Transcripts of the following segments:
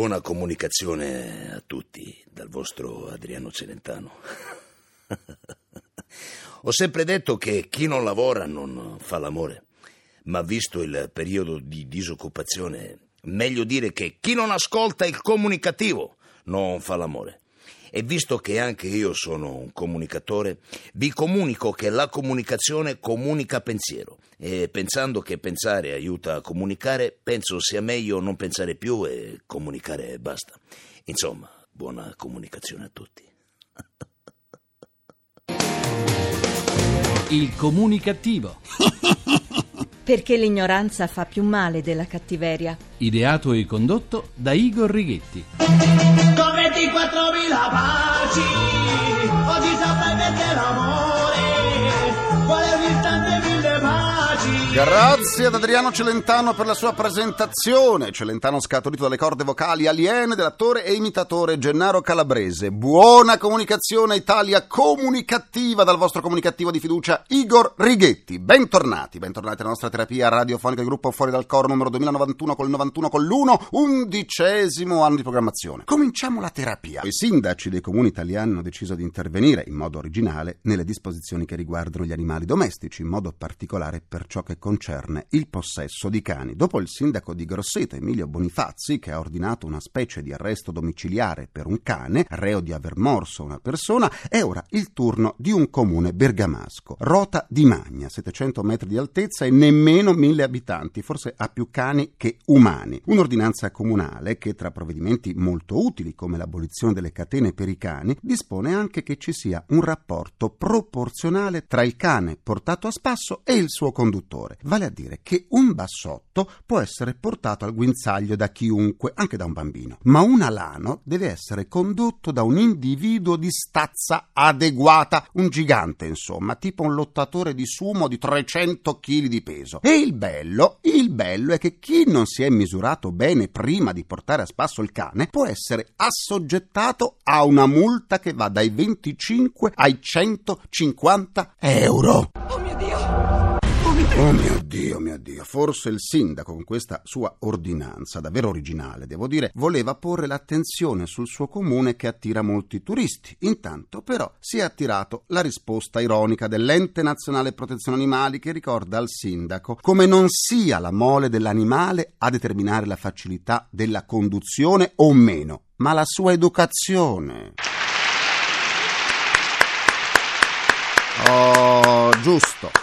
buona comunicazione a tutti dal vostro Adriano Celentano. Ho sempre detto che chi non lavora non fa l'amore, ma visto il periodo di disoccupazione, meglio dire che chi non ascolta il comunicativo non fa l'amore. E visto che anche io sono un comunicatore, vi comunico che la comunicazione comunica pensiero. E pensando che pensare aiuta a comunicare, penso sia meglio non pensare più e comunicare e basta. Insomma, buona comunicazione a tutti. Il comunicativo. Perché l'ignoranza fa più male della cattiveria. Ideato e condotto da Igor Righetti. Con 24.000 paci, oggi saprai perché l'amore Grazie ad Adriano Celentano per la sua presentazione. Celentano scaturito dalle corde vocali aliene dell'attore e imitatore Gennaro Calabrese. Buona comunicazione Italia comunicativa dal vostro comunicativo di fiducia Igor Righetti. Bentornati, bentornati alla nostra terapia radiofonica di gruppo Fuori dal Coro numero 2091 col 91 con l'1, undicesimo anno di programmazione. Cominciamo la terapia. I sindaci dei comuni italiani hanno deciso di intervenire in modo originale nelle disposizioni che riguardano gli animali domestici, in modo particolare per ciò che concerne il possesso di cani. Dopo il sindaco di Grosseto, Emilio Bonifazzi, che ha ordinato una specie di arresto domiciliare per un cane, reo di aver morso una persona, è ora il turno di un comune bergamasco. Rota di Magna, 700 metri di altezza e nemmeno mille abitanti, forse ha più cani che umani. Un'ordinanza comunale che, tra provvedimenti molto utili come l'abolizione delle catene per i cani, dispone anche che ci sia un rapporto proporzionale tra il cane portato a spasso e il suo conduttore vale a dire che un bassotto può essere portato al guinzaglio da chiunque, anche da un bambino, ma un alano deve essere condotto da un individuo di stazza adeguata, un gigante insomma, tipo un lottatore di sumo di 300 kg di peso. E il bello, il bello è che chi non si è misurato bene prima di portare a spasso il cane può essere assoggettato a una multa che va dai 25 ai 150 euro. Oh mio Dio, mio Dio, forse il sindaco con questa sua ordinanza, davvero originale, devo dire, voleva porre l'attenzione sul suo comune che attira molti turisti. Intanto però si è attirato la risposta ironica dell'Ente Nazionale Protezione Animali che ricorda al sindaco come non sia la mole dell'animale a determinare la facilità della conduzione o meno, ma la sua educazione. Oh, giusto.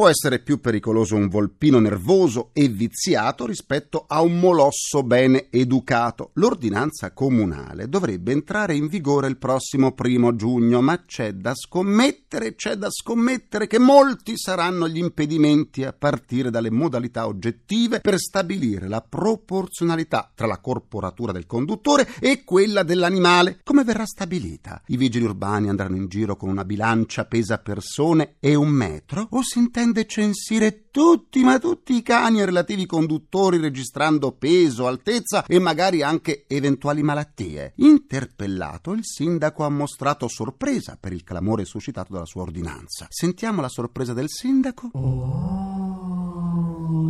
Può essere più pericoloso un volpino nervoso e viziato rispetto a un molosso bene educato. L'ordinanza comunale dovrebbe entrare in vigore il prossimo primo giugno, ma c'è da scommettere, c'è da scommettere che molti saranno gli impedimenti a partire dalle modalità oggettive per stabilire la proporzionalità tra la corporatura del conduttore e quella dell'animale. Come verrà stabilita? I vigili urbani andranno in giro con una bilancia pesa persone e un metro? O si intende intende censire tutti, ma tutti i cani e relativi conduttori registrando peso, altezza e magari anche eventuali malattie. Interpellato, il sindaco ha mostrato sorpresa per il clamore suscitato dalla sua ordinanza. Sentiamo la sorpresa del sindaco?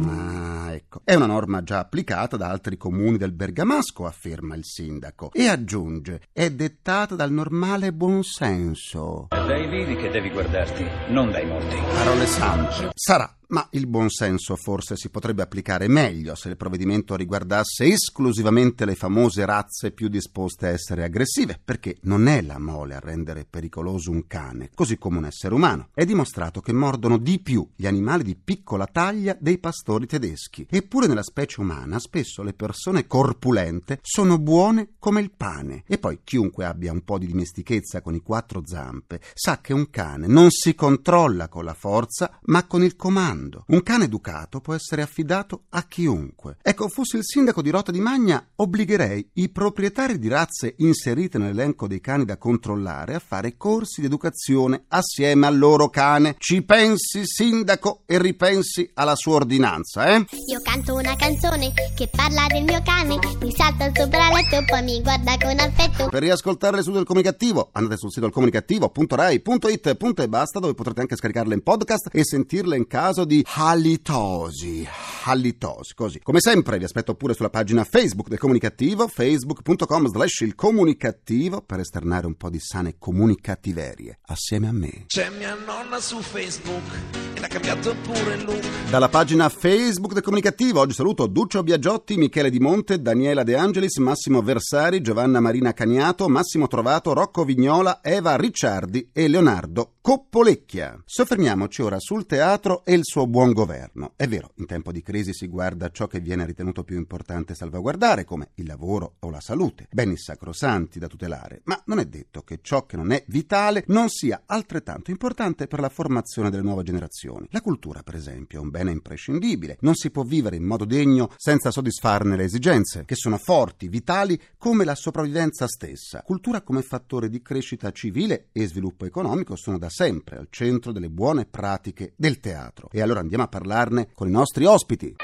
Ah, ecco. È una norma già applicata da altri comuni del Bergamasco, afferma il sindaco. E aggiunge, è dettata dal normale buonsenso. Dai vivi che devi guardarti, non dai morti. Parole sante. Sarà ma il buonsenso forse si potrebbe applicare meglio se il provvedimento riguardasse esclusivamente le famose razze più disposte a essere aggressive, perché non è la mole a rendere pericoloso un cane, così come un essere umano. È dimostrato che mordono di più gli animali di piccola taglia dei pastori tedeschi. Eppure nella specie umana spesso le persone corpulente sono buone come il pane. E poi chiunque abbia un po' di dimestichezza con i quattro zampe sa che un cane non si controlla con la forza, ma con il comando comando. Un cane educato può essere affidato a chiunque. Ecco, fossi il sindaco di Rota di Magna, obbligherei i proprietari di razze inserite nell'elenco dei cani da controllare a fare corsi di educazione assieme al loro cane. Ci pensi, sindaco, e ripensi alla sua ordinanza, eh? Io canto una canzone che parla del mio cane, mi salta sopra il letto e poi mi guarda con affetto. Per riascoltare le sue del comunicativo, andate sul sito comunicativo.rai.it e basta, dove potrete anche scaricarle in podcast e sentirle in caso di di halitosi. Halitosi, così. Come sempre vi aspetto pure sulla pagina Facebook del Comunicativo, facebook.com slash il comunicativo per esternare un po' di sane comunicativerie assieme a me. C'è mia nonna su Facebook l'ha cambiato pure look. Dalla pagina Facebook del Comunicativo oggi saluto Duccio Biagiotti, Michele Di Monte, Daniela De Angelis, Massimo Versari, Giovanna Marina Caniato, Massimo Trovato, Rocco Vignola, Eva Ricciardi e Leonardo Coppolecchia. Soffermiamoci ora sul teatro e il suo buon governo. È vero, in tempo di crisi si guarda ciò che viene ritenuto più importante salvaguardare, come il lavoro o la salute, beni sacrosanti da tutelare, ma non è detto che ciò che non è vitale non sia altrettanto importante per la formazione delle nuove generazioni. La cultura, per esempio, è un bene imprescindibile. Non si può vivere in modo degno senza soddisfarne le esigenze, che sono forti, vitali, come la sopravvivenza stessa. Cultura come fattore di crescita civile e sviluppo economico sono da sempre al centro delle buone pratiche del teatro. E allora andiamo a parlarne con i nostri ospiti.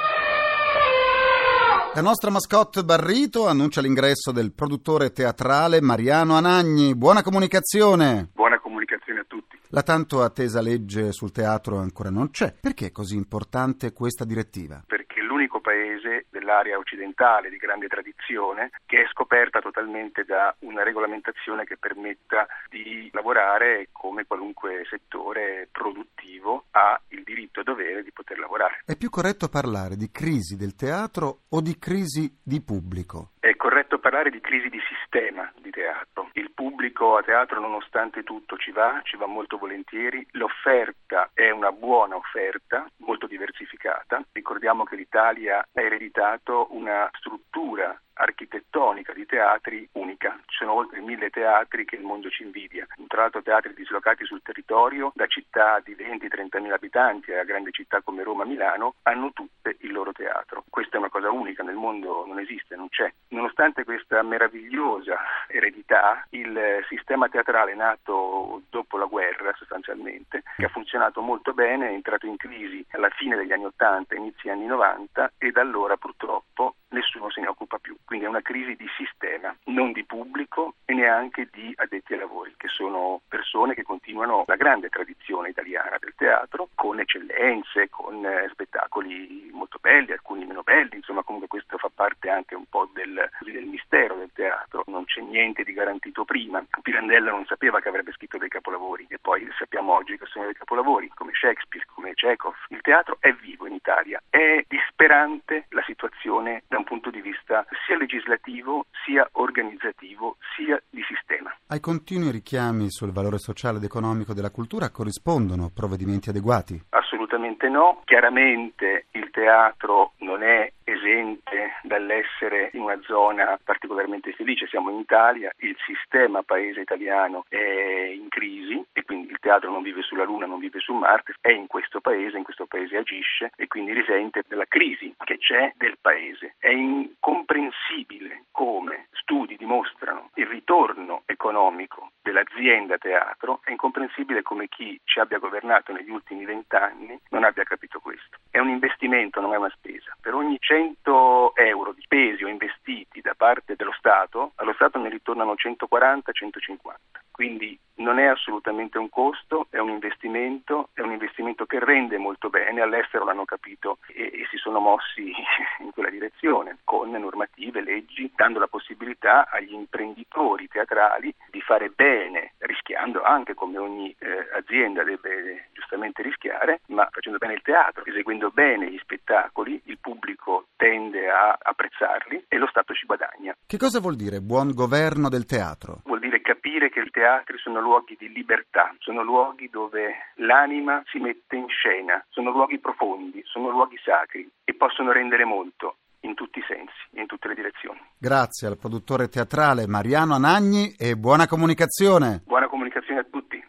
La nostra mascotte Barrito annuncia l'ingresso del produttore teatrale Mariano Anagni. Buona comunicazione! Buona comunicazione a tutti. La tanto attesa legge sul teatro ancora non c'è. Perché è così importante questa direttiva? Perché è l'unico paese dell'area occidentale di grande tradizione che è scoperta totalmente da una regolamentazione che permetta di lavorare come qualunque settore produttivo ha il diritto e dovere di poter lavorare. È più corretto parlare di crisi del teatro o di crisi di pubblico? È corretto parlare di crisi di sistema di teatro. Il pubblico a teatro nonostante tutto ci va, ci va molto volentieri. L'offerta è una buona offerta, molto diversificata. Ricordiamo che l'Italia ha ereditato una struttura architettonica di teatri unica. Ci sono oltre mille teatri che il mondo ci invidia. Tra l'altro teatri dislocati sul territorio, da città di 20-30 mila abitanti a grandi città come Roma Milano, hanno tutte il loro teatro. Questa è una cosa unica, nel mondo non esiste, non c'è. Nonostante questa meravigliosa eredità, il sistema teatrale nato dopo la guerra sostanzialmente, che ha funzionato molto bene, è entrato in crisi alla fine degli anni 80, inizi anni 90 e da allora purtroppo nessuno se ne occupa più. Quindi è una crisi di sistema, non di pubblico e neanche di addetti ai lavori, che sono persone che continuano la grande tradizione italiana del teatro con eccellenze, con eh, spettacoli molto belli, alcuni meno belli, insomma comunque questo fa parte anche un po' del, del mistero del teatro, non c'è niente di garantito prima. Pirandello non sapeva che avrebbe scritto dei capolavori e poi sappiamo oggi che sono dei capolavori come Shakespeare, Chekhov. Il teatro è vivo in Italia, è disperante la situazione da un punto di vista sia legislativo, sia organizzativo, sia di sistema. Ai continui richiami sul valore sociale ed economico della cultura corrispondono provvedimenti adeguati? Assolutamente no. Chiaramente il teatro non è esente dall'essere in una zona particolarmente felice. Siamo in Italia, il sistema paese italiano è in crisi teatro non vive sulla Luna, non vive su Marte, è in questo paese, in questo paese agisce e quindi risente della crisi che c'è del paese. È incomprensibile come studi dimostrano il ritorno economico dell'azienda teatro, è incomprensibile come chi ci abbia governato negli ultimi vent'anni non abbia capito questo. È un investimento, non è una spesa. Per ogni 100 euro di spesi o investiti da parte dello Stato, allo Stato ne ritornano 140-150. Quindi non è assolutamente un costo, è un investimento, è un investimento che rende molto bene, all'estero l'hanno capito e, e si sono mossi in quella direzione con normative, leggi, dando la possibilità agli imprenditori teatrali di fare bene, rischiando anche come ogni eh, azienda deve giustamente rischiare, ma facendo bene il teatro, eseguendo bene gli spettacoli, il pubblico tende a apprezzarli e lo Stato ci guadagna. Che cosa vuol dire buon governo del teatro? Vuol dire capire che i teatri sono luoghi di libertà, sono luoghi dove l'anima si mette in scena, sono luoghi profondi, sono luoghi sacri e possono rendere molto in tutti i sensi, in tutte le direzioni. Grazie al produttore teatrale Mariano Anagni e buona comunicazione. Buona comunicazione a tutti.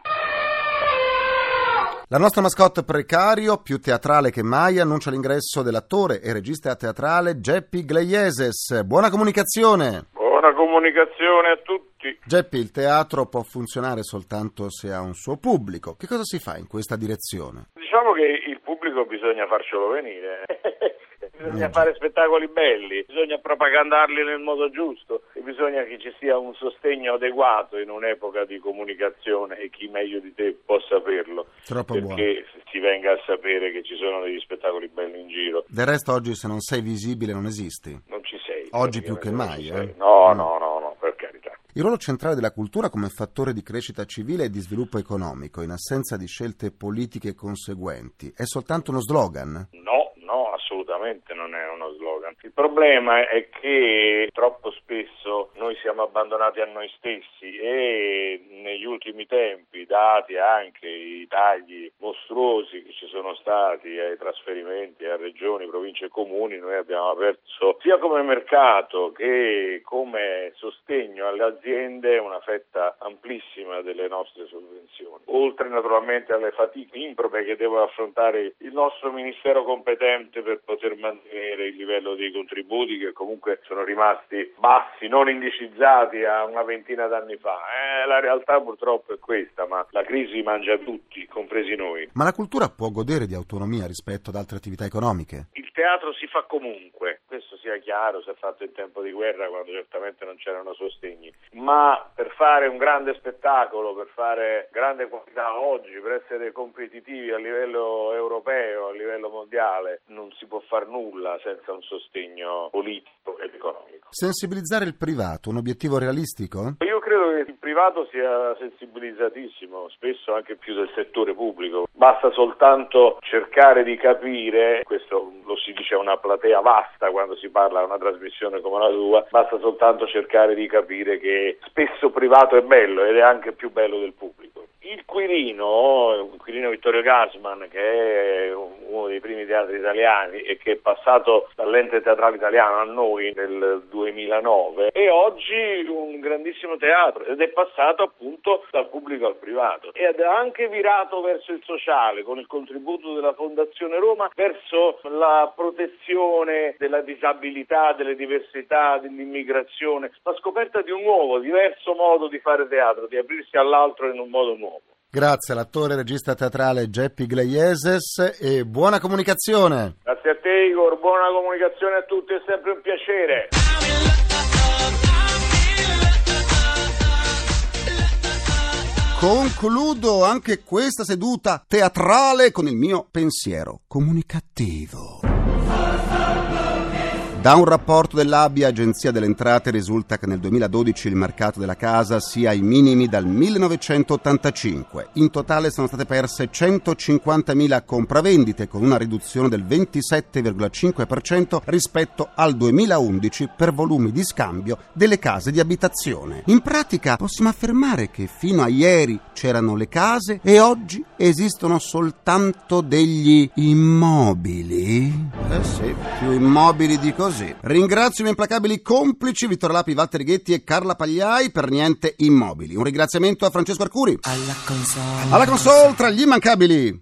La nostra mascotte precario, più teatrale che mai, annuncia l'ingresso dell'attore e regista teatrale Geppi Gleieses. Buona comunicazione. Buona comunicazione a tutti. Geppi, il teatro può funzionare soltanto se ha un suo pubblico. Che cosa si fa in questa direzione? Diciamo che il pubblico bisogna farcelo venire. bisogna fare spettacoli belli, bisogna propagandarli nel modo giusto, bisogna che ci sia un sostegno adeguato in un'epoca di comunicazione e chi meglio di te può saperlo. Troppo perché si venga a sapere che ci sono degli spettacoli belli in giro. Del resto oggi se non sei visibile non esisti. Non ci sei. Oggi più che mai, eh? No, no, no, no. Il ruolo centrale della cultura come fattore di crescita civile e di sviluppo economico, in assenza di scelte politiche conseguenti, è soltanto uno slogan? No, no, assolutamente non è uno slogan. Il problema è che troppo spesso noi siamo abbandonati a noi stessi e negli ultimi tempi, dati anche i tagli mostruosi che ci sono stati ai trasferimenti a regioni, province e comuni, noi abbiamo perso sia come mercato che come sostegno alle aziende una fetta amplissima delle nostre sovvenzioni. Oltre naturalmente alle fatiche improbe che deve affrontare il nostro ministero competente per poter mantenere il livello dei contributi che comunque sono rimasti bassi, non indicizzati a una ventina d'anni fa. Eh, la realtà purtroppo è questa, ma la crisi mangia tutti, compresi noi. Ma la cultura può godere di autonomia rispetto ad altre attività economiche? Il teatro si fa comunque, questo sia chiaro, si è fatto in tempo di guerra quando certamente non c'erano sostegni, ma per fare un grande spettacolo, per fare grande qualità oggi, per essere competitivi a livello europeo, a livello mondiale, non si può fare nulla senza un sostegno politico ed economico. Sensibilizzare il privato, un obiettivo realistico? Io credo che il privato sia sensibilizzatissimo, spesso anche più del settore pubblico. Basta soltanto cercare di capire, questo lo si dice a una platea vasta quando si parla di una trasmissione come la tua, basta soltanto cercare di capire che spesso privato è bello ed è anche più bello del pubblico. Il Quirino, il Quirino Vittorio Gassman, che è uno dei primi teatri italiani e che è passato dall'ente teatrale italiano a noi nel 2009, è oggi un grandissimo teatro ed è passato appunto dal pubblico al privato ed ha anche virato verso il sociale con il contributo della Fondazione Roma verso la protezione della disabilità, delle diversità, dell'immigrazione, la scoperta di un nuovo, diverso modo di fare teatro, di aprirsi all'altro in un modo nuovo. Grazie all'attore e regista teatrale Geppi Gleieses e buona comunicazione. Grazie a te Igor, buona comunicazione a tutti, è sempre un piacere. Concludo anche questa seduta teatrale con il mio pensiero comunicativo. Da un rapporto dell'ABI, Agenzia delle Entrate, risulta che nel 2012 il mercato della casa sia ai minimi dal 1985. In totale sono state perse 150.000 compravendite, con una riduzione del 27,5% rispetto al 2011 per volumi di scambio delle case di abitazione. In pratica possiamo affermare che fino a ieri c'erano le case e oggi esistono soltanto degli immobili. Eh sì, più immobili di così. Ringrazio i miei implacabili complici Vittorio Lapi, Walter Ghetti e Carla Pagliai per niente immobili. Un ringraziamento a Francesco Arcuri. Alla console. Alla console tra gli immancabili.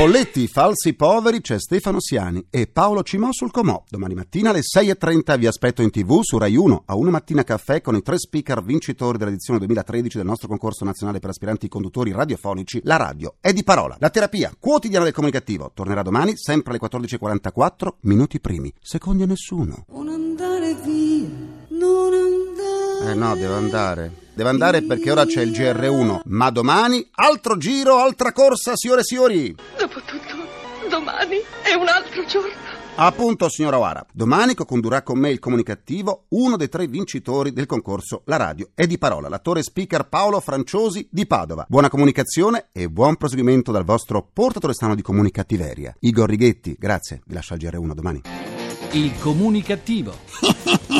Folletti! Falsi poveri, c'è Stefano Siani e Paolo Cimò sul Comò. Domani mattina alle 6.30 vi aspetto in tv su Rai 1 a una mattina caffè con i tre speaker vincitori dell'edizione 2013 del nostro concorso nazionale per aspiranti conduttori radiofonici. La radio è di parola. La terapia quotidiana del comunicativo tornerà domani sempre alle 14.44, minuti primi, secondi a nessuno. Non andare via. Eh no, devo andare. Devo andare perché ora c'è il GR1, ma domani altro giro, altra corsa, signore e signori. Dopotutto, domani è un altro giorno. Appunto, signora Oara, domani co-condurrà con me il comunicativo uno dei tre vincitori del concorso La Radio è di parola, l'attore speaker Paolo Franciosi di Padova. Buona comunicazione e buon proseguimento dal vostro portatore strano di comunicattiveria. Igor Righetti, grazie, vi lascio al GR1 domani. Il comunicativo.